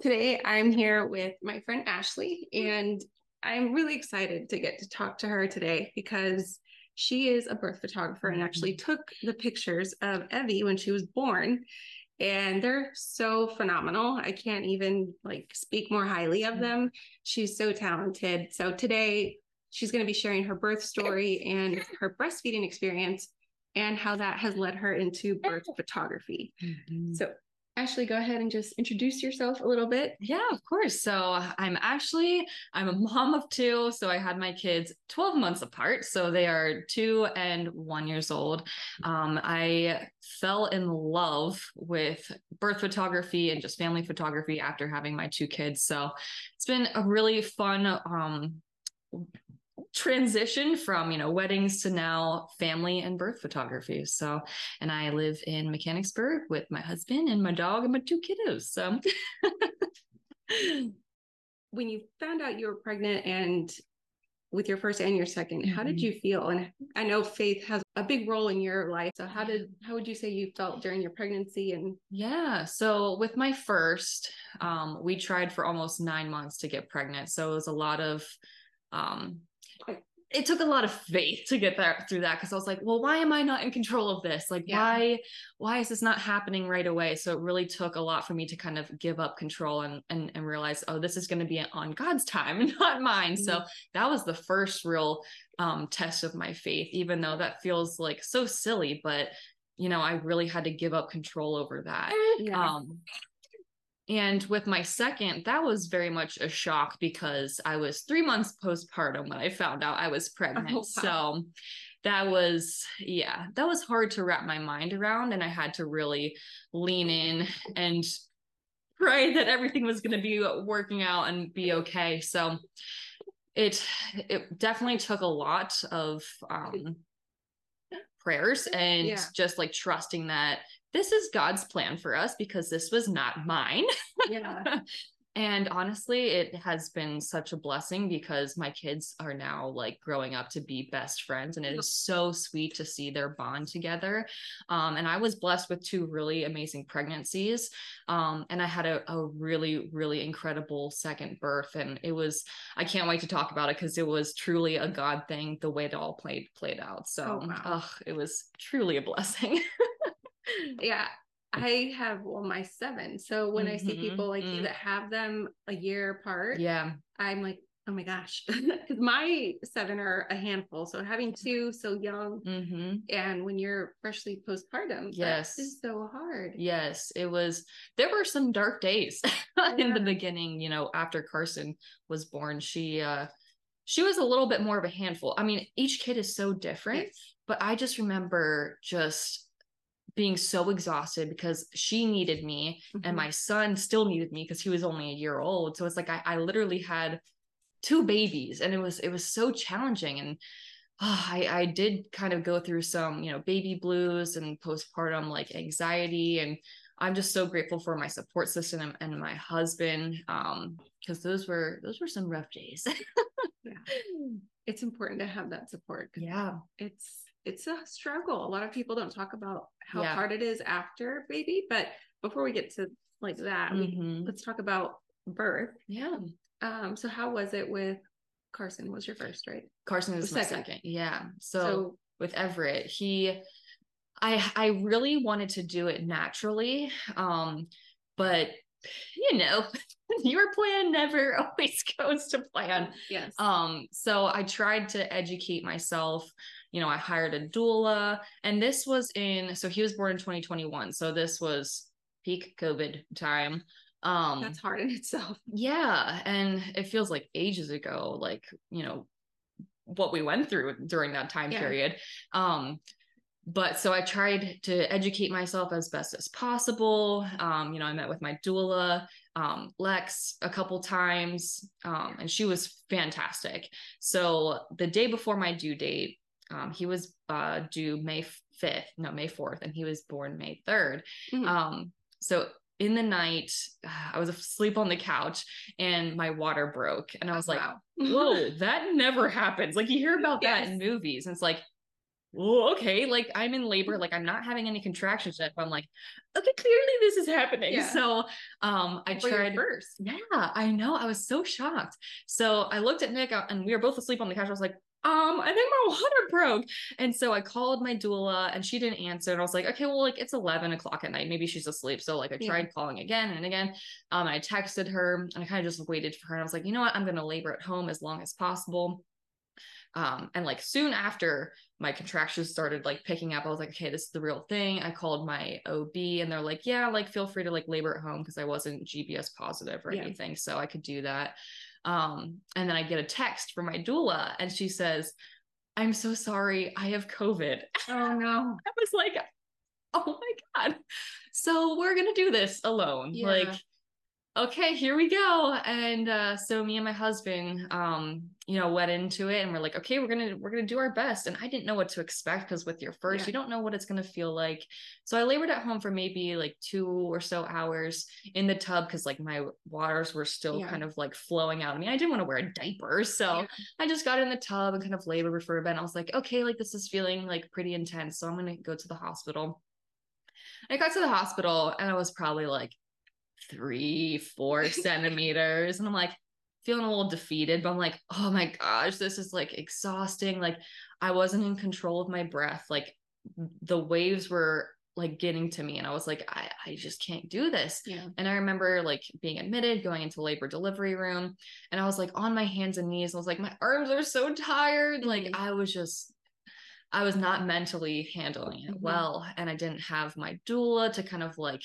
Today, I'm here with my friend Ashley, and I'm really excited to get to talk to her today because she is a birth photographer and actually Mm-hmm. took the pictures of Evie when she was born. And they're so phenomenal. I can't even like speak more highly of them. She's so talented. So today she's going to be sharing her birth story and her breastfeeding experience and how that has led her into birth photography. Mhm. So Ashley, go ahead and just introduce yourself a little bit. Yeah, of course. So I'm Ashley. I'm a mom of two. So I had my kids 12 months apart. So they are two and one years old. Um, I fell in love with birth photography and just family photography after having my two kids. So it's been a really fun um, transition from you know weddings to now family and birth photography so and i live in mechanicsburg with my husband and my dog and my two kiddos so When you found out you were pregnant and with your first and your 2nd how did Mhm. you feel? And I know faith has a big role in your life. So how did how would you say you felt during your pregnancy and Yeah. So with my first, um, we tried for almost nine months to get pregnant. So it was a lot of, um, it took a lot of faith to get that through that because I was like, well, why am I not in control of this? Like, Yeah. why, why is this not happening right away? So it really took a lot for me to kind of give up control and and, and realize, oh, this is going to be on God's time, and not mine. So that was the first real um, test of my faith, even though that feels like so silly, but you know, I really had to give up control over that. yeah. Um, and with my second, that was very much a shock because I was three months postpartum when I found out I was pregnant. Oh, wow. So that was, yeah, that was hard to wrap my mind around. And I had to really lean in and pray that everything was going to be working out and be okay. So it, it definitely took a lot of, um, prayers and Yeah. just like trusting that this is God's plan for us because this was not mine. yeah. and honestly, it has been such a blessing because my kids are now like growing up to be best friends, and it is so sweet to see their bond together. Um, and I was blessed with two really amazing pregnancies, um, and I had a, a really, really incredible second birth, and it was I can't wait to talk about it because it was truly a God thing the way it all played played out. So, Oh, wow. ugh, it was truly a blessing. Yeah. I have well my seven. So when I see Mhm, people like you mm. that have them a year apart, yeah. I'm like, oh my gosh. Because my seven are a handful. So having two so young hmm and when you're freshly postpartum, Yes. is so hard. Yes, it was. There were some dark days in the beginning, you know, after Carson was born. She uh she was a little bit more of a handful. I mean, each kid is so different, Yes. but I just remember just being so exhausted because she needed me Mhm. and my son still needed me because he was only a year old. So it's like I, I literally had two babies and it was it was so challenging and ah, I, I did kind of go through some, you know, baby blues and postpartum like anxiety. And I'm just so grateful for my support system and, and my husband. Um, because those were those were some rough days. yeah. it's important to have that support yeah. It's it's a struggle. A lot of people don't talk about how Yeah. hard it is after baby. But before we get to like that, we, Mhm. let's talk about birth. Yeah. Um, so how was it with Carson? Was your first, right? Carson is The my second. second. Yeah. So, So, with Everett, he I I really wanted to do it naturally. Um, but you know, your plan never always goes to plan. yes. Um, so I tried to educate myself. You know, I hired a doula, and this was in so he was born in 2021. So this was peak COVID time. Um That's hard in itself. yeah, and it feels like ages ago, like, you know, what we went through during that time Yeah. period. Um, but so I tried to educate myself as best as possible. Um, you know, I met with my doula, um, Lex, a couple times, um, and she was fantastic. So the day before my due date, um, he was uh, due May 5th, no, May 4th, and he was born May 3rd. Mhm. Um, so in the night, I was asleep on the couch and my water broke. And I was like, Wow. whoa, that never happens. Like you hear about that in movies. And it's like, well, okay, like I'm in labor, like I'm not having any contractions yet. But I'm like, okay, clearly this is happening. Yeah. So um I well, tried first. Yeah, I know. I was so shocked. So I looked at Nick uh, and we were both asleep on the couch. I was like, um, I think my water broke. And so I called my doula and she didn't answer. And I was like, okay, well, like it's 11 o'clock at night. Maybe she's asleep. So like I tried yeah. calling again and again. Um, I texted her and I kind of just waited for her. And I was like, you know what? I'm going to labor at home as long as possible. Um, and like soon after my contractions started like picking up, I was like, okay, this is the real thing. I called my OB and they're like, yeah, like feel free to like labor at home because I wasn't GBS positive or yeah. anything. So I could do that. Um, and then I get a text from my doula and she says, I'm so sorry, I have COVID. Oh no. I was like, oh my God. So we're gonna do this alone. Yeah. Like okay, here we go. And uh, so me and my husband, um, you know, went into it and we're like, okay, we're gonna we're gonna do our best. And I didn't know what to expect because with your first, yeah. you don't know what it's gonna feel like. So I labored at home for maybe like two or so hours in the tub because like my waters were still yeah. kind of like flowing out. I mean, I didn't want to wear a diaper, so yeah. I just got in the tub and kind of labored for a bit. And I was like, okay, like this is feeling like pretty intense, so I'm gonna go to the hospital. I got to the hospital and I was probably like three, four centimeters. And I'm like feeling a little defeated, but I'm like, oh my gosh, this is like exhausting. Like I wasn't in control of my breath. Like the waves were like getting to me and I was like I, I just can't do this. Yeah. And I remember like being admitted, going into labor delivery room and I was like on my hands and knees. I was like my arms are so tired. Like mm-hmm. I was just I was not mentally handling it mm-hmm. well and I didn't have my doula to kind of like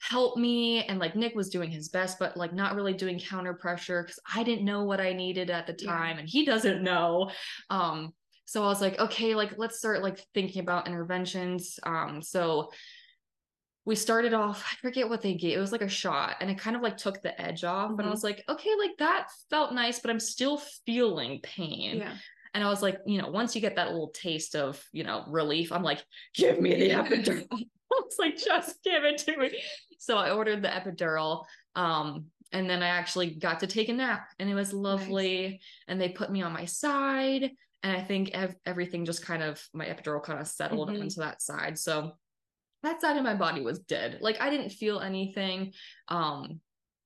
help me and like Nick was doing his best but like not really doing counter pressure cuz I didn't know what I needed at the time yeah. and he doesn't know um so I was like okay like let's start like thinking about interventions um so we started off I forget what they gave it was like a shot and it kind of like took the edge off mm-hmm. and I was like okay like that felt nice but I'm still feeling pain yeah and I was like, you know, once you get that little taste of, you know, relief, I'm like, give me the epidural. I was like, just give it to me. So I ordered the epidural. Um, and then I actually got to take a nap and it was lovely. Nice. And they put me on my side. And I think ev- everything just kind of, my epidural kind of settled mm-hmm. onto that side. So that side of my body was dead. Like I didn't feel anything. Um,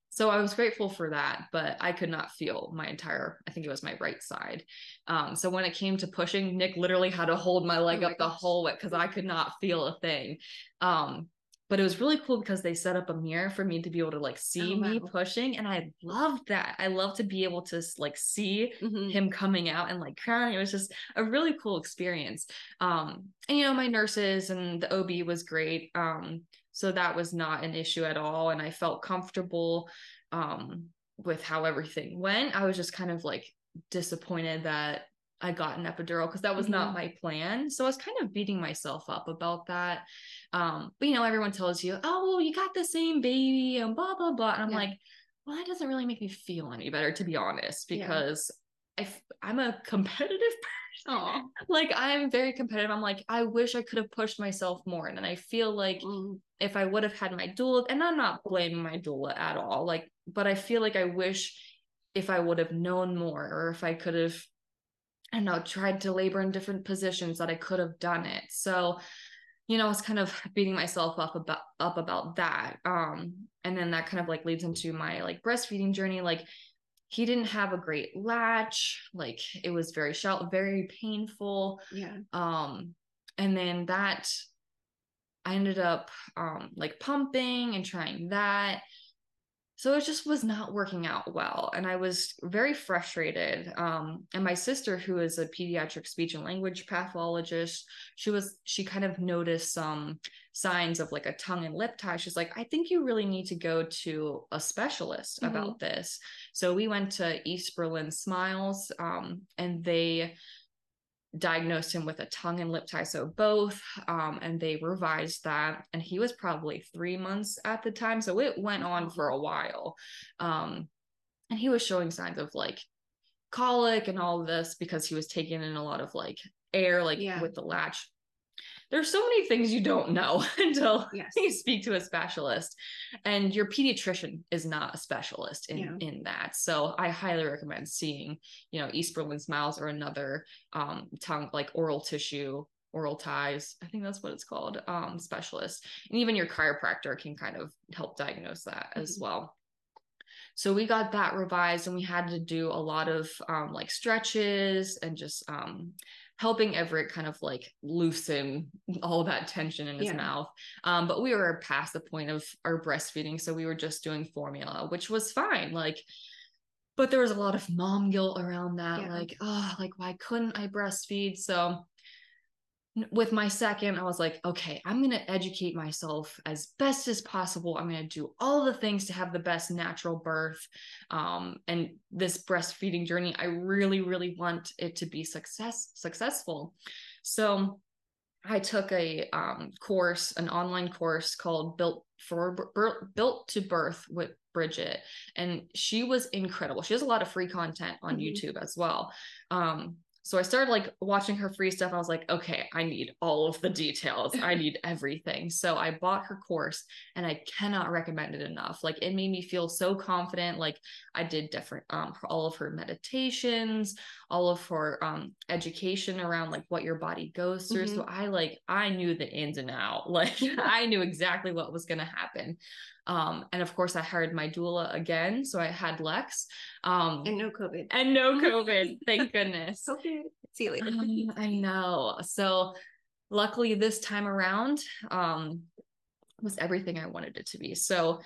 so I was grateful for that, but I could not feel my entire, I think it was my right side. Um, so when it came to pushing, Nick literally had to hold my leg oh my up gosh. the whole way because I could not feel a thing. Um, but it was really cool because they set up a mirror for me to be able to like see oh, me pushing and i loved that i love to be able to like see mm-hmm. him coming out and like crying it was just a really cool experience um and you know my nurses and the ob was great um so that was not an issue at all. And I felt comfortable um, with how everything went. I was just kind of like disappointed that I got an epidural because that was mm-hmm. not my plan. So I was kind of beating myself up about that. Um, but you know, everyone tells you, oh, well, you got the same baby and blah, blah, blah. And I'm yeah. like, well, that doesn't really make me feel any better, to be honest, because yeah. I, I'm a competitive person. Aww. Like I'm very competitive. I'm like, I wish I could have pushed myself more. And I feel like mm if I would have had my doula, and I'm not blaming my doula at all, like, but I feel like I wish if I would have known more or if I could have, I don't know, tried to labor in different positions that I could have done it. So, you know, I was kind of beating myself up about up about that. Um, and then that kind of like leads into my like breastfeeding journey. Like he didn't have a great latch, like it was very shallow, very painful. Yeah. Um, and then that I ended up um, like pumping and trying that. So it just was not working out well. And I was very frustrated. Um, and my sister, who is a pediatric speech and language pathologist, she was, she kind of noticed some signs of like a tongue and lip tie. She's like, I think you really need to go to a specialist mm-hmm. about this. So we went to East Berlin Smiles um, and they diagnosed him with a tongue and lip tie, so both, um, and they revised that. And he was probably three months at the time, so it went on for a while. Um, and he was showing signs of like colic and all this because he was taking in a lot of like air, like yeah. with the latch. There's so many things you don't know until Yes. you speak to a specialist and your pediatrician is not a specialist in Yeah. in that so i highly recommend seeing you know east berlin smiles or another um tongue like oral tissue oral ties i think that's what it's called um specialist and even your chiropractor can kind of help diagnose that as Mhm. well so we got that revised and we had to do a lot of um, like stretches and just um, helping Everett kind of like loosen all that tension in his Yeah. mouth. Um, but we were past the point of our breastfeeding. So we were just doing formula, which was fine. Like, but there was a lot of mom guilt around that. Yeah. Like, oh, like, why couldn't I breastfeed? So with my second, I was like, okay, I'm going to educate myself as best as possible. I'm going to do all the things to have the best natural birth. Um, and this breastfeeding journey, I really, really want it to be success successful. So I took a um, course, an online course called Built for Built to Birth with Bridget, and she was incredible. She has a lot of free content on Mhm. YouTube as well. Um, so I started like watching her free stuff. I was like, okay, I need all of the details. I need everything. So I bought her course and I cannot recommend it enough. Like it made me feel so confident. Like I did different um all of her meditations, all of her um education around like what your body goes through. So I like I knew the ins and out. Like I knew exactly what was gonna happen. Um, and of course I hired my doula again. So I had Lex. Um And no COVID. and no COVID, thank goodness. Okay. See you later. Um, I know. So luckily this time around, um, was everything I wanted it to be. So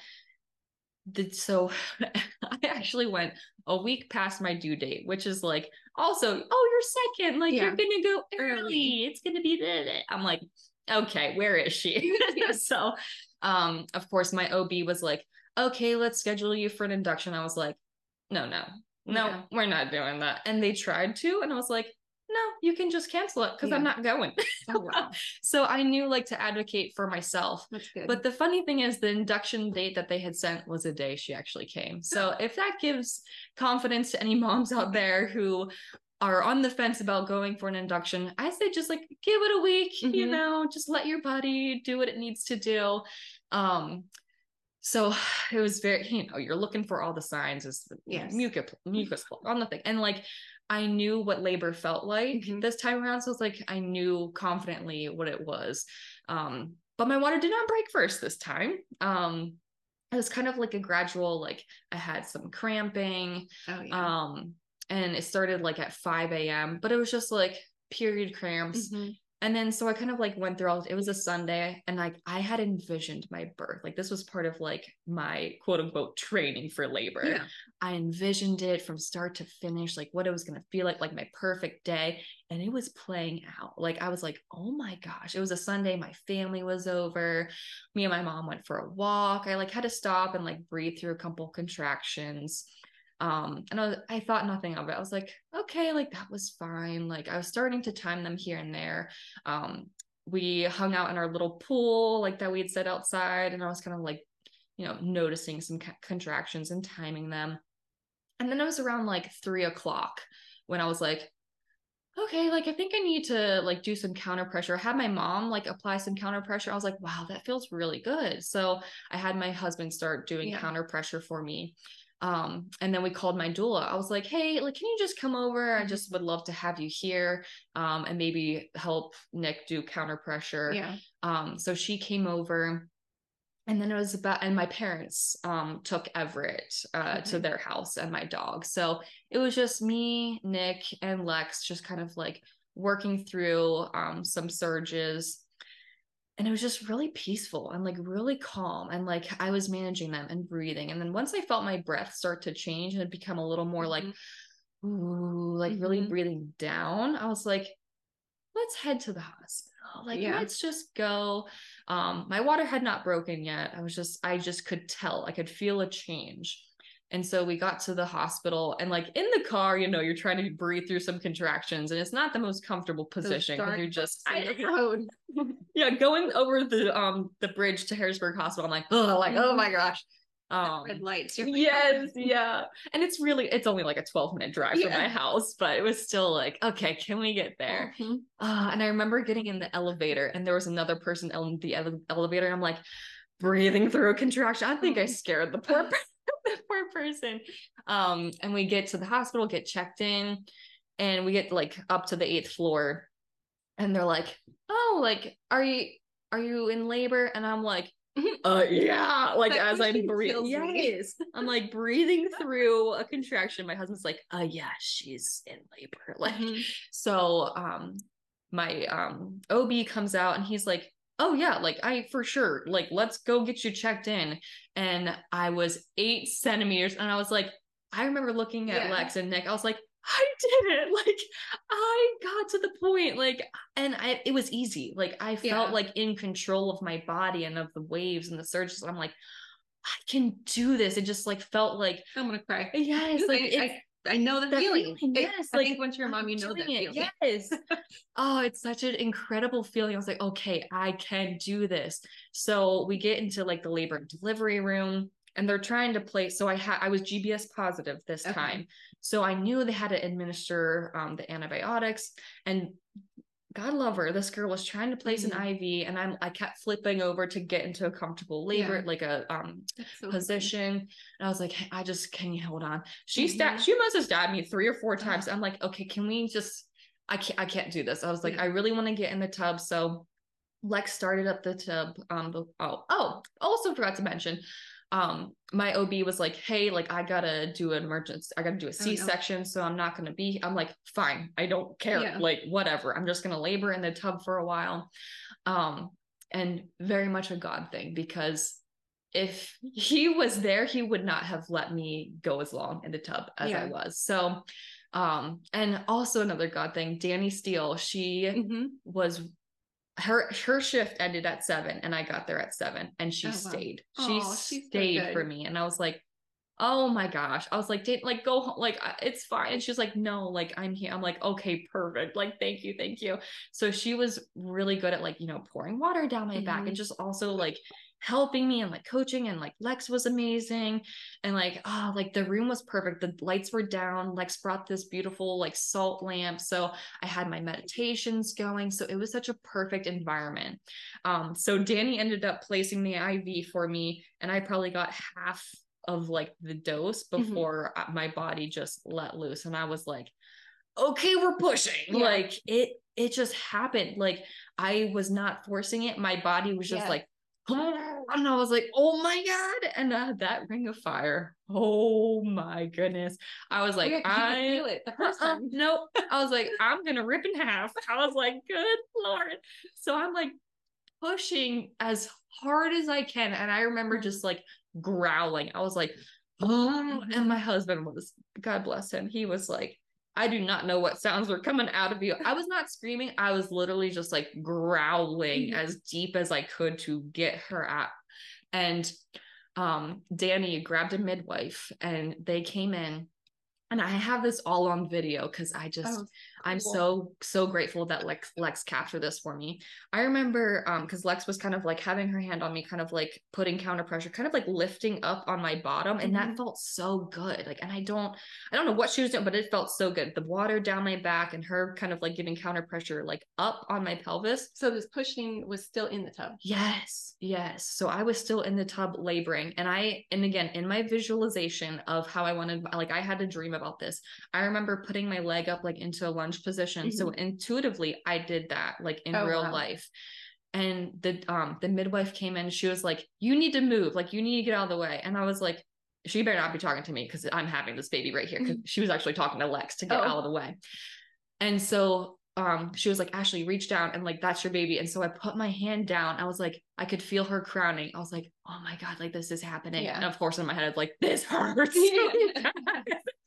the so I actually went a week past my due date, which is like also, oh, you're second, like Yeah. you're gonna go early. Early. It's gonna be the I'm like, okay, where is she? so um, of course, my OB was like, okay, let's schedule you for an induction. I was like, no, no, no, Yeah. we're not doing that. And they tried to, and I was like, no, you can just cancel it because I'm not going. Oh, wow. so I knew like to advocate for myself. That's good. But the funny thing is, the induction date that they had sent was a day she actually came. So if that gives confidence to any moms out there who are on the fence about going for an induction, I say just like give it a week, you Mhm. know, just let your body do what it needs to do. Um, so it was very, you know, you're looking for all the signs as the Yes. mucus, mucus on the thing. And like I knew what labor felt like Mhm. this time around. So it's like I knew confidently what it was. Um, but my water did not break first this time. Um, it was kind of like a gradual, like I had some cramping. oh yeah. Um, and it started like at 5 a.m., but it was just like period cramps. Mhm. And then so I kind of like went through all it was a Sunday and like I had envisioned my birth. Like this was part of like my quote unquote training for labor. Yeah. I envisioned it from start to finish, like what it was gonna feel like, like my perfect day. And it was playing out. Like I was like, oh my gosh. It was a Sunday. My family was over. Me and my mom went for a walk. I like had to stop and like breathe through a couple contractions um and I, was, I thought nothing of it. I was like okay like that was fine. Like i was starting to time them here and there. Um we hung out in our little pool like that we had set outside and i was kind of like you know noticing some contractions and timing them. And then it was around like three o'clock when i was like okay like i think i need to like do some counter pressure. I had my mom like apply some counter pressure. I was like wow that feels really good. So i had my husband start doing Yeah. counter pressure for me um and then we called my doula. I was like hey like can you just come over? I Mhm. just would love to have you here um and maybe help nick do counter pressure. Yeah. um so she came over and then it was about and my parents um took everett uh to their house and my dog. So it was just me nick and lex just kind of like working through um some surges and it was just really peaceful and like really calm and like i was managing them and breathing and then once i felt my breath start to change and it become a little more like Mhm. ooh like really Mhm. breathing down i was like let's head to the hospital like Yeah. let's just go um my water had not broken yet i was just i just could tell i could feel a change and so we got to the hospital and like in the car you know you're trying to breathe through some contractions and it's not the most comfortable position because you're just the road. yeah going over the um the bridge to harrisburg hospital i'm like oh like oh my gosh Um, Red lights. you're- yes, yeah. And it's really it's only like a 12 minute drive from my house, but it was still like, okay, can we get there? Mhm. Uh, and I remember getting in the elevator and there was another person in the ele- elevator. I'm like breathing through a contraction. I think I Oh. scared the poor, per- the poor person. Um, and we get to the hospital, get checked in, and we get like up to the eighth floor. And they're like, oh, like, are you are you in labor? And I'm like, uh yeah, like That as I'm breathing. Yes. I'm like breathing through a contraction. My husband's like, uh yeah, she's in labor. Like Mhm. so um my um OB comes out and he's like, "Oh yeah, like I for sure, like let's go get you checked in." And I was 8 centimeters and I was like, I remember looking at Yeah. Lex and Nick. I was like, I did it. Like I got to the point like and I it was easy. Like I felt Yeah. like in control of my body and of the waves and the surges. I'm like I can do this. It just like felt like I'm gonna cry. yes, like I, I know the that feeling. feeling, It- yes, I like, think once you're a mom, you know that doing it, feeling. Yes. oh, it's such an incredible feeling. I was like, okay, I can do this. So we get into like the labor and delivery room and they're trying to place. So I had, I was GBS positive this Okay. time. So I knew they had to administer um, the antibiotics and God love her. This girl was trying to place an IV and I'm, I kept flipping over to get into a comfortable labor, Yeah. like a, um, so position. And I was like, "Hey, I just can you hold on? She Mhm. stabbed she must have stabbed me three or four times. I'm like, okay, can we just I can't I can't do this. I was like, Yeah. I really want to get in the tub. So Lex started up the tub. Um the, oh, oh, also forgot to mention. Um, my OB was like, Hey, like I gotta do an emergency, I gotta do a Oh. C-section, so I'm not gonna be. I'm like, fine, I don't care. Yeah. Like, whatever. I'm just gonna labor in the tub for a while. Um, and very much a God thing because if he was there, he would not have let me go as long in the tub as I was. So, um, and also another God thing, Danny Steele, she Mhm. was her her shift ended at seven and I got there at seven and she Oh, wow. stayed. She so stayed for me. And I was like, oh my gosh. I was like, like go home, like it's fine. And she was like, no, like I'm here. I'm like, okay, perfect. Like, thank you, thank you. So she was really good at like, you know, pouring water down my back Mhm. and just also like helping me and like coaching and like Lex was amazing. And like oh like the room was perfect. The lights were down. Lex brought this beautiful like salt lamp. So I had my meditations going. So it was such a perfect environment. Um so Danny ended up placing the IV for me and I probably got half of like the dose Mhm. before uh, my body just let loose. And I was like okay we're pushing. Yeah. like it it just happened. Like I was not forcing it. My body was just Yeah. like and I was like, oh my God. And uh, that ring of fire. Oh my goodness. I was like, Yeah, 'cause I feel it the first time. nope. I was like, I'm gonna rip in half. I was like, good lord. So I'm like pushing as hard as I can. And I remember Mhm. just like growling. I was like, oh, and my husband was, God bless him, he was like, I do not know what sounds were coming out of you. I was not screaming. I was literally just like growling Mhm. as deep as I could to get her out. And um Danny grabbed a midwife and they came in and I have this all on video because I just Oh, I'm so so grateful that Lex Lex captured this for me. I remember um because Lex was kind of like having her hand on me, kind of like putting counter pressure, kind of like lifting up on my bottom, and that Mhm. felt so good. Like, and I don't I don't know what she was doing, but it felt so good. The water down my back and her kind of like giving counter pressure like up on my pelvis. So this pushing was still in the tub. Yes, yes. So I was still in the tub laboring, and I, and again, in my visualization of how I wanted, like I had a dream about this. I remember putting my leg up like into a lunge position. So intuitively, I did that like in Oh, real wow. life. And the um the midwife came in. She was like, "You need to move. Like you need to get out of the way." And I was like, "She better not be talking to me because I'm having this baby right here." Because she was actually talking to Lex to get Oh. out of the way. And so um she was like ashley reach down and like that's your baby and so i put my hand down i was like i could feel her crowning i was like oh my god like this is happening Yeah. and of course in my head I was like this hurts.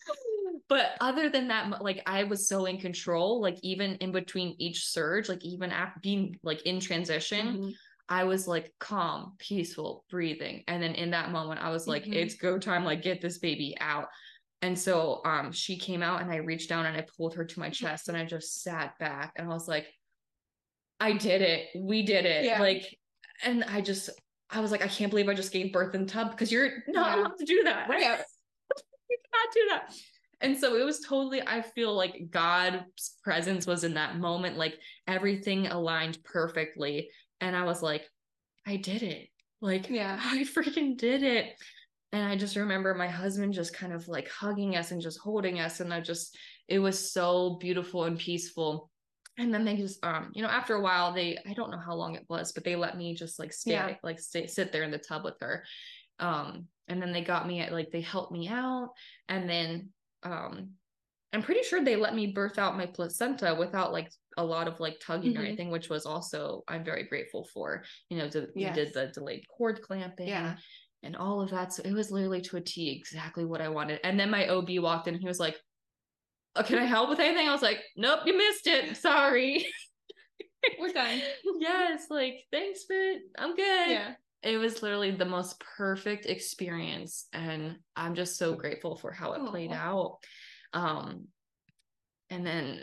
but other than that like i was so in control like even in between each surge like even after being like in transition Mhm. I was like calm, peaceful, breathing. And then in that moment, I was like, Mhm. it's go time, like get this baby out. And so um she came out and I reached down and I pulled her to my chest and I just sat back and I was like, I did it. We did it. Yeah. Like, and I just I was like, I can't believe I just gave birth in tub because you're not Yeah. allowed to do that. Right. you cannot do that. And so it was totally, I feel like God's presence was in that moment. Like everything aligned perfectly. And I was like, I did it. Like, Yeah. I freaking did it. And I just remember my husband just kind of like hugging us and just holding us. And I just, it was so beautiful and peaceful. And then they just, um, you know, after a while, they, I don't know how long it was, but they let me just like stay, Yeah. like stay, sit there in the tub with her. Um, and then they got me at like, they helped me out. And then, um, I'm pretty sure they let me birth out my placenta without like a lot of like tugging or Mhm. anything, which was also, I'm very grateful for, you know, to, we did the delayed cord clamping Yeah. and all of that. So it was literally to a T exactly what I wanted. And then my OB walked in and he was like, oh, Can I help with anything? I was like, Nope, you missed it. Sorry. We're done. yes, like, thanks, but I'm good. Yeah. It was literally the most perfect experience. And I'm just so grateful for how it played out. Um, and then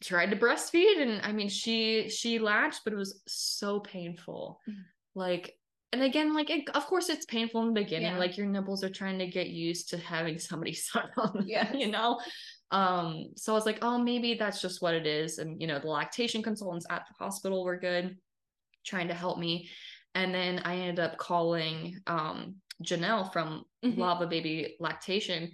tried to breastfeed and I mean she she latched but it was so painful Mm. like and again like it, of course it's painful in the beginning Yeah. like your nipples are trying to get used to having somebody suck on them, Yes. you know um so I was like oh maybe that's just what it is and you know the lactation consultants at the hospital were good trying to help me and then I ended up calling um Jonelle from Mhm. Lava Baby Lactation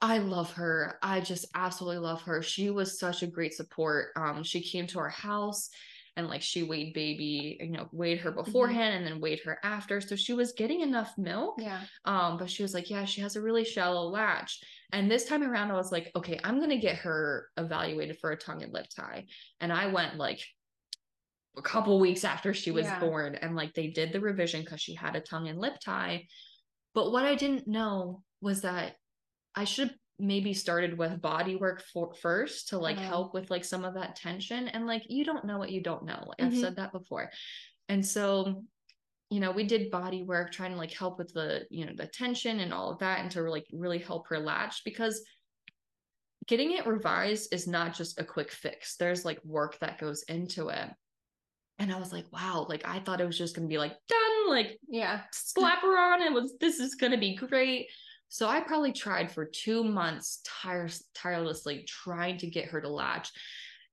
I love her. I just absolutely love her. She was such a great support. Um, she came to our house and like she weighed baby, you know, weighed her beforehand and then weighed her after. So she was getting enough milk. Yeah. Um, but she was like, yeah, she has a really shallow latch. And this time around, I was like, okay, I'm gonna get her evaluated for a tongue and lip tie. And I went like a couple weeks after she was Yeah. born, and like they did the revision because she had a tongue and lip tie. But what I didn't know was that I should have maybe started with body work for first to like Oh. help with like some of that tension. And like you don't know what you don't know. Like I've Mhm. said that before. And so, you know, we did body work trying to like help with the, you know, the tension and all of that and to like really help her latch because getting it revised is not just a quick fix. There's like work that goes into it. And I was like, wow, like I thought it was just gonna be like done, like Yeah. slap her on and was this is gonna be great. So I probably tried for two months tire- tirelessly trying to get her to latch.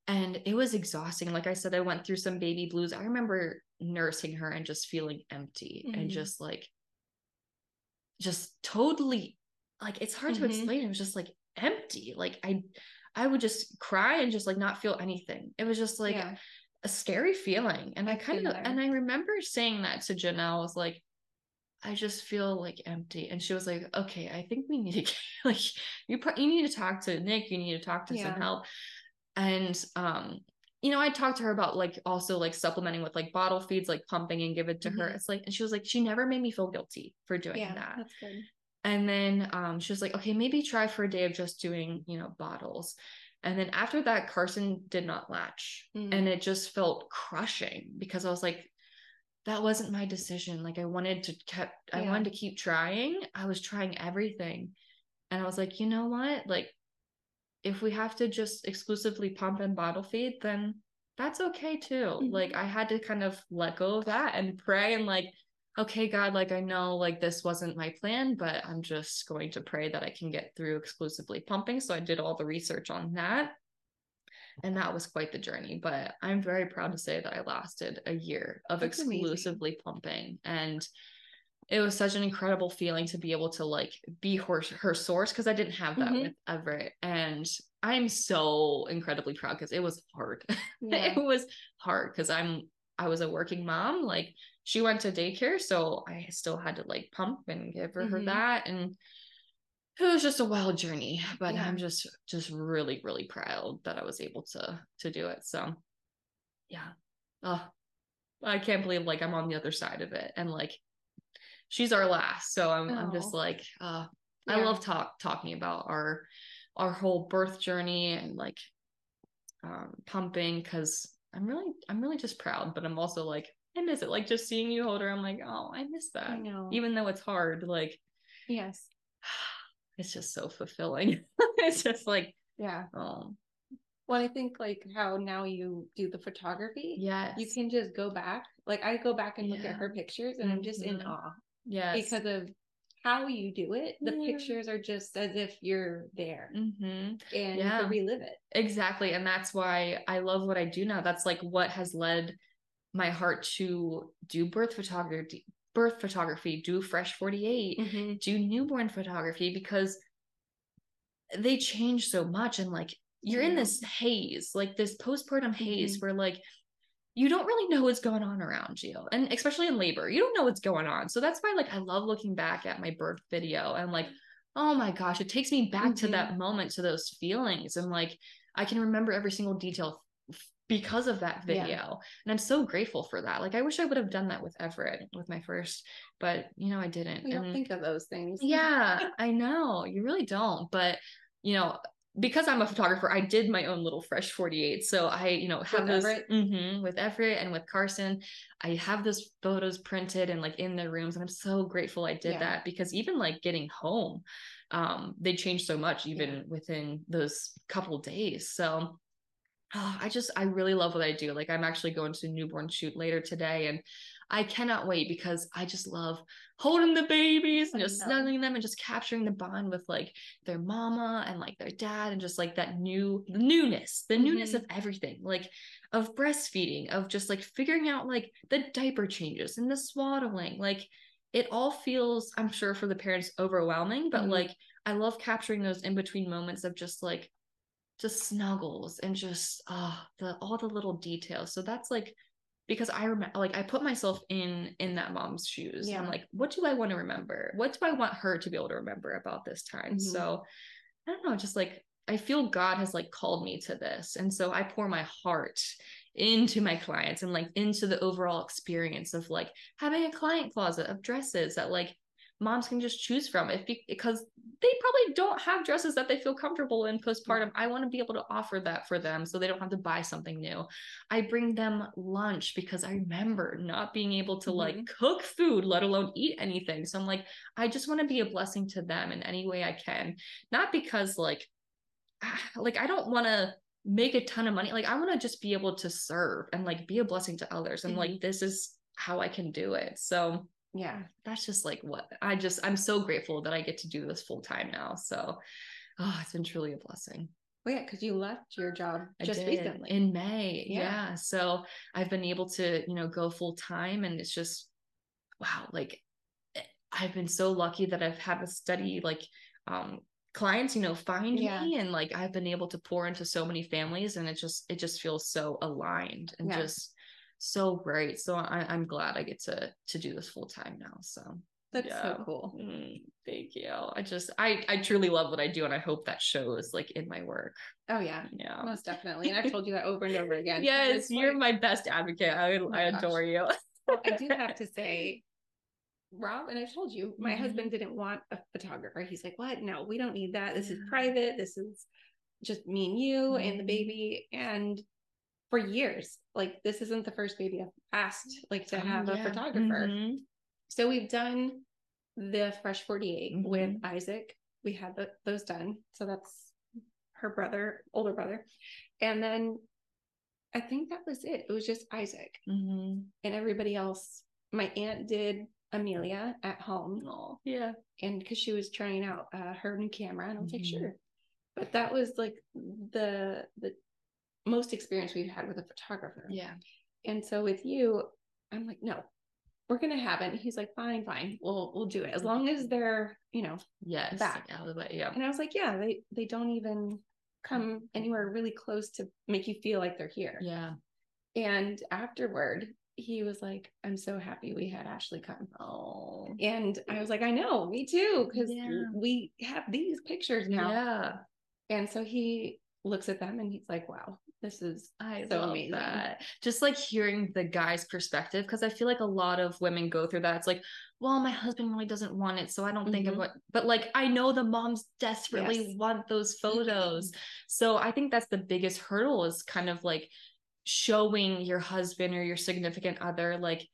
And it was exhausting. Like I said, I went through some baby blues. I remember nursing her and just feeling empty and Mhm. just like, just totally like it's hard to Mhm. explain. It was just like empty. Like I, I would just cry and just like not feel anything. It was just like yeah. A scary feeling. And I kind of and I remember saying that to Jonelle. I was like, I just feel like empty. And she was like, okay, I think we need to get, like you pro- you need to talk to Nick, you need to talk to Yeah. some help. And um, you know, I talked to her about like also like supplementing with like bottle feeds, like pumping and give it to her. Mhm. It's like, and she was like, she never made me feel guilty for doing Yeah. that. That's good. And then um, she was like, okay, maybe try for a day of just doing, you know, bottles. And then after that, Carson did not latch. Mm. And it just felt crushing because I was like, that wasn't my decision. Like I wanted to kept I wanted to keep trying. I was trying everything. And I was like, you know what? Like if we have to just exclusively pump and bottle feed, then that's okay too. Mhm. Like I had to kind of let go of that and pray and like okay god like i know like this wasn't my plan but i'm just going to pray that i can get through exclusively pumping so i did all the research on that and that was quite the journey but i'm very proud to say that i lasted a year of That's amazing. exclusively pumping and it was such an incredible feeling to be able to like be her, her source because i didn't have that Mhm. with everett and i'm so incredibly proud because it was hard Yeah. it was hard because i'm i was a working mom like she went to daycare so i still had to like pump and give her, her Mhm. that and it was just a wild journey but Yeah. i'm just just really really proud that i was able to to do it so yeah oh i can't believe like i'm on the other side of it and like she's our last so i'm i'm just Oh. like uh i love talk talking about our our whole birth journey and like um pumping because i'm really i'm really just proud but i'm also like i miss it like just seeing you hold her i'm like oh i miss that I know. even though it's hard like yes. it's just so fulfilling it's just like Yeah. oh Well, I think like how now you do the photography, yes you can just go back Like I go back and look Yeah. at her pictures and I'm just in Mhm. awe Yes. because of how you do it. The Yeah. pictures are just as if you're there hmm and Yeah. relive it. Exactly. And that's why I love what I do now. That's like what has led my heart to do birth photography, birth photography, do fresh 48, Mhm. do newborn photography because they change so much and like you're in this haze, like this postpartum haze Mhm. where like you don't really know what's going on around you. And especially in labor, you don't know what's going on. So that's why like I love looking back at my birth video and like, oh my gosh, it takes me back to Mhm. that moment, to those feelings. And like I can remember every single detail f- because of that Yeah. video. And I'm so grateful for that. Like I wish I would have done that with Everett with my first, but you know, I didn't. We don't And- think of those things. yeah, I know. You really don't. But, you know, because I'm a photographer, I did my own little fresh 48. So I, you know, have With those Everett? Mhm, with Everett and with Carson. I have those photos printed and like in their rooms. And I'm so grateful I did Yeah. that because even like getting home, um, they changed so much even within those couple days. So oh, I just I really love what I do. Like I'm actually going to a newborn shoot later today and I cannot wait because I just love holding the babies and just snuggling them and just capturing the bond with like their mama and like their dad and just like that new newness, the newness of everything, like of breastfeeding, of just like figuring out like the diaper changes and the swaddling. Like it all feels, I'm sure for the parents overwhelming, but Mhm. like I love capturing those in between moments of just like just snuggles and just ah the all the little details. So that's like because I remember like I put myself in in that mom's shoes. Yeah. I'm like, what do I want to remember? What do I want her to be able to remember about this time? Mhm. So I don't know, just like I feel God has like called me to this. And so I pour my heart into my clients and like into the overall experience of like having a client closet of dresses that like moms can just choose from if because they probably don't have dresses that they feel comfortable in postpartum. I want to be able to offer that for them so they don't have to buy something new. I bring them lunch because I remember not being able to like mm-hmm. cook food, let alone eat anything. So I'm like, I just want to be a blessing to them in any way I can. Not because like like I don't want to make a ton of money. Like I want to just be able to serve and like be a blessing to others. And like mm-hmm. this is how I can do it. So Yeah. that's just like what I just I'm so grateful that I get to do this full time now. So oh, it's been truly a blessing. Well, yeah, because you left your job I just recently. in May. Yeah. Yeah. So I've been able to, you know, go full time and it's just wow, like eh, I've been so lucky that I've had a study like um clients, you know, find Yeah. me and like I've been able to pour into so many families and it just it just feels so aligned and Yeah. just so great. So I, I'm glad I get to to do this full time now. So That's yeah. so cool. Mm, thank you. I just I I truly love what I do and I hope that shows like in my work. Oh yeah, Yeah. most definitely. And I've told you that over and over again. Yes, you're my best advocate. I Oh I adore you. well, I do have to say, Rob, and I've told you, my Mhm. husband didn't want a photographer. He's like, "What? No, we don't need that. This is private. This is just me and you and the Mhm. baby." And for years, like this isn't the first baby I've asked like to Oh, have a yeah. photographer. Mhm. So we've done the Fresh 48 with Mhm. Isaac. We had the, those done. So that's her brother, older brother. And then I think that was it. It was just Isaac Mhm. and everybody else. My aunt did Amelia at home Oh, yeah. and because she was trying out uh, her new camera and I was like, Mhm. sure. But that was like the the most experience we've had with a photographer. Yeah. And so with you, I'm like, no, we're gonna have it. And he's like, fine, fine, we'll we'll do it as long as they're, you know. Yes. Back. Out of the way. Yeah. And I was like, yeah, they they don't even come mm-hmm. anywhere really close to make you feel like they're here. Yeah. And afterward, he was like, I'm so happy we had Ashley come. Oh. And I was like, I know, me too, because Yeah. we have these pictures now. Yeah. And so he looks at them and he's like, wow, this is I So love amazing. that. Just like hearing the guy's perspective, because I feel like a lot of women go through that. It's like, well, my husband really doesn't want it, so I don't think of Mhm. what. But like, I know the moms desperately Yes. want those photos, so I think that's the biggest hurdle is kind of like showing your husband or your significant other like.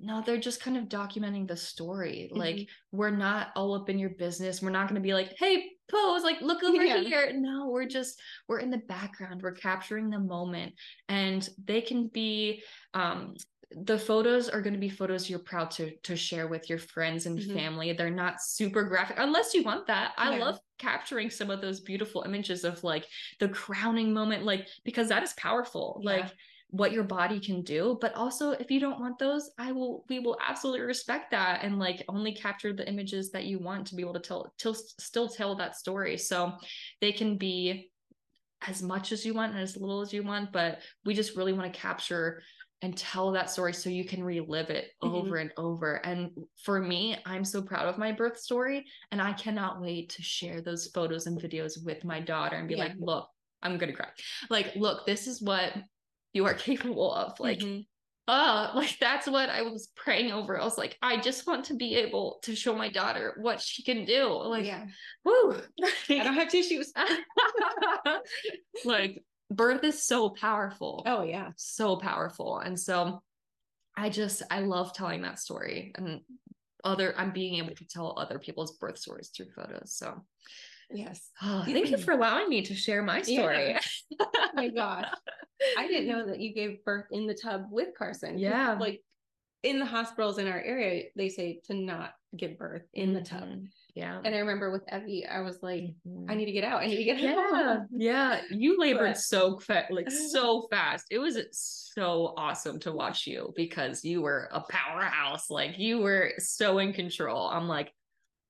No, they're just kind of documenting the story. Like, Mm-hmm. we're not all up in your business. We're not going to be like, hey, pose, like, look over Yeah. here. No, we're just, we're in the background. We're capturing the moment. And they can be um, the photos are going to be photos you're proud to to share with your friends and Mhm. family. They're not super graphic unless you want that. I love capturing some of those beautiful images of like the crowning moment like because that is powerful. Yeah. Like what your body can do, but also if you don't want those, I will we will absolutely respect that and like only capture the images that you want to be able to tell till still tell that story. So they can be as much as you want and as little as you want, but we just really want to capture and tell that story so you can relive it Mhm. over and over. And for me, I'm so proud of my birth story and I cannot wait to share those photos and videos with my daughter and be Yeah. like, look, I'm going to cry. Like, look, this is what you are capable of. Like, Mhm. uh like that's what i was praying over. I was like i just want to be able to show my daughter what she can do. Like yeah, woo I don't have tissues. like birth is so powerful. Oh yeah, so powerful. And so i just i love telling that story and other i'm being able to tell other people's birth stories through photos. So yes. oh, thank you for allowing me to share my story Yeah. Oh my gosh, I didn't know that you gave birth in the tub with Carson. Yeah. like in the hospitals in our area, they say to not give birth in the tub. Mhm. yeah And I remember with Evie, I was like, Mhm. I need to get out. I need to get yeah out. yeah you labored But- so fast like so fast it was so awesome to watch you because you were a powerhouse like you were so in control i'm like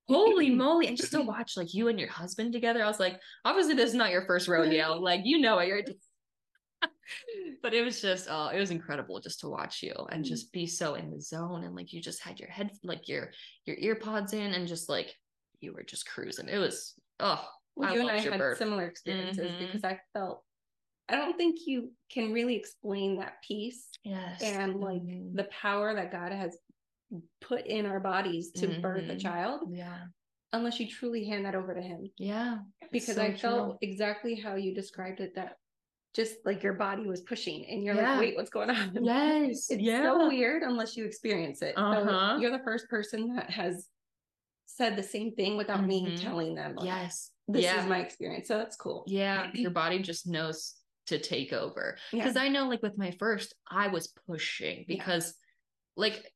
holy moly and just to watch like you and your husband together i was like obviously this is not your first rodeo like you know what you're but it was just oh it was incredible just to watch you and Mm. just be so in the zone and like you just had your head like your your ear pods in and just like you were just cruising it was oh Well, you and I had birth. similar experiences Mhm. because I felt I don't think you can really explain that peace Yes. and like Mhm. the power that God has put in our bodies to birth a Mhm. child yeah. unless you truly hand that over to him. Yeah. Because so I felt true. exactly how you described it that just like your body was pushing and you're Yeah. like, wait, what's going on? Yes. It's yeah. so weird unless you experience it. Uh-huh. So you're the first person that has said the same thing without me Mhm. telling them. Like, Yes. This yeah. is my experience. So that's cool. yeah. Your body just knows to take over. Because I know like with my first, I was pushing because like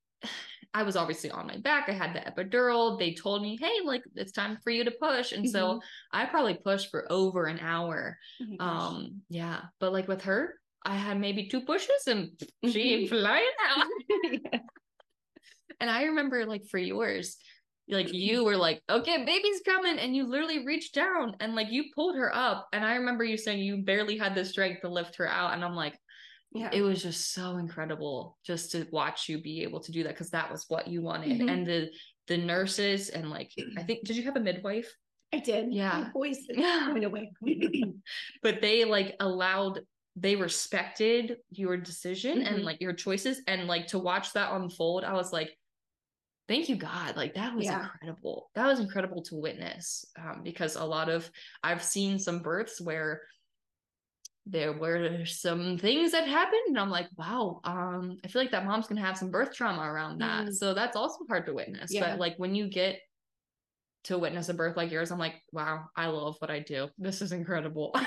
I was obviously on my back. I had the epidural. They told me, hey, like it's time for you to push. And so Mm-hmm. I probably pushed for over an hour. Oh. Um, yeah. But like with her, I had maybe two pushes and she Mhm. flying out. And I remember like for yours, like you were like, okay, baby's coming. And you literally reached down and like you pulled her up. And I remember you saying you barely had the strength to lift her out. And I'm like, yeah. it was just so incredible just to watch you be able to do that because that was what you wanted. Mhm. And the the nurses and like I think did you have a midwife? I did. Yeah. My voice Yeah. going away. but they like allowed they respected your decision and Mhm. like your choices and like to watch that unfold i was like thank you god like that was Yeah. incredible that was incredible to witness um, because a lot of i've seen some births where there were some things that happened and i'm like wow um i feel like that mom's gonna have some birth trauma around that Mm. so that's also hard to witness Yeah. but like when you get to witness a birth like yours i'm like wow i love what i do this is incredible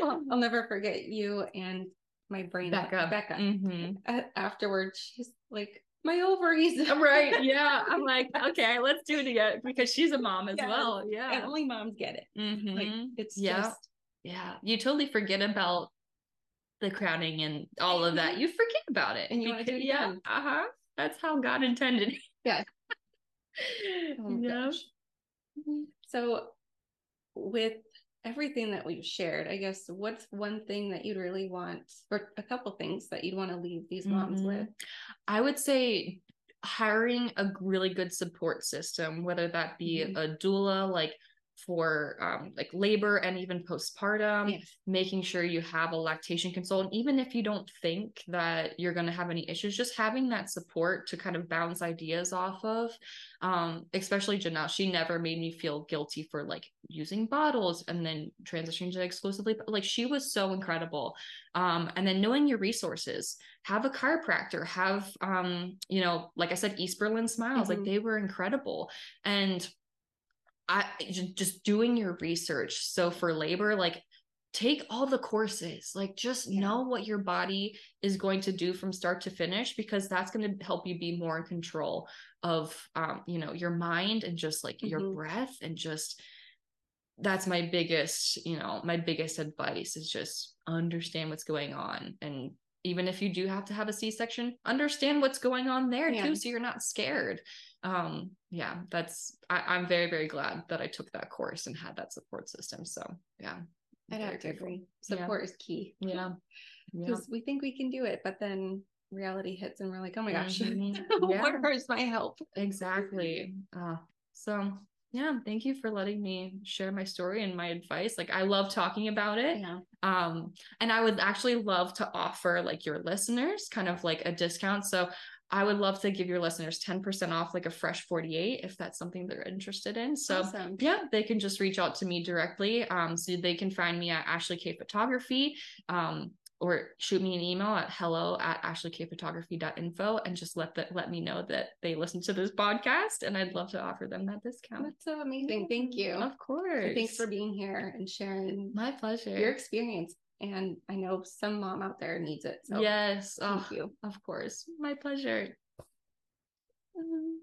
Well, I'll never forget you and my brain. Becca. Becca. Mhm. A- afterwards, she's like, my ovaries. right yeah i'm like okay let's do it again because she's a mom as Yes. well And yeah only moms get it. Mhm. Like it's Yeah. just yeah you totally forget about the crowning and all of that you forget about it And you wanna do it yeah again. uh-huh that's how god intended Yeah. Oh yeah gosh. So, with everything that we've shared, I guess what's one thing that you'd really want, or a couple things that you'd want to leave these moms Mhm. with? I would say hiring a really good support system, whether that be Mhm. a doula, like for um, like labor and even postpartum, Yes. making sure you have a lactation consultant, even if you don't think that you're going to have any issues, just having that support to kind of bounce ideas off of. Um, especially Jonelle, she never made me feel guilty for like using bottles and then transitioning to exclusively, but like she was so incredible. Um, and then knowing your resources, have a chiropractor, have, um, you know, like I said, East Berlin Smiles, like Mhm. they were incredible. And I just doing your research. So for labor, like take all the courses like just Yeah. know what your body is going to do from start to finish because that's going to help you be more in control of um you know your mind and just like your Mhm. breath and just that's my biggest you know my biggest advice is just understand what's going on and even if you do have to have a c-section understand what's going on there Yeah. too so you're not scared um yeah that's I, i'm very very glad that i took that course and had that support system so yeah I'd have to grateful. agree. Yeah. Support is key. yeah yeah Because we think we can do it, but then reality hits and we're like, oh my gosh, Mhm. Yeah. where's my help? exactly uh so yeah thank you for letting me share my story and my advice. Like i love talking about it. Yeah. um and i would actually love to offer like your listeners kind of like a discount. So i would love to give your listeners 10% off like a fresh 48 if that's something they're interested in. So awesome. yeah they can just reach out to me directly. Um so they can find me at ashley k photography. Um or shoot me an email at hello at ashleykphotography.info and just let that let me know that they listen to this podcast and i'd love to offer them that discount That's so amazing. Thank you. of course Thanks for being here and sharing my pleasure your experience. And I know some mom out there needs it. So yes thank oh, you. of course my pleasure um,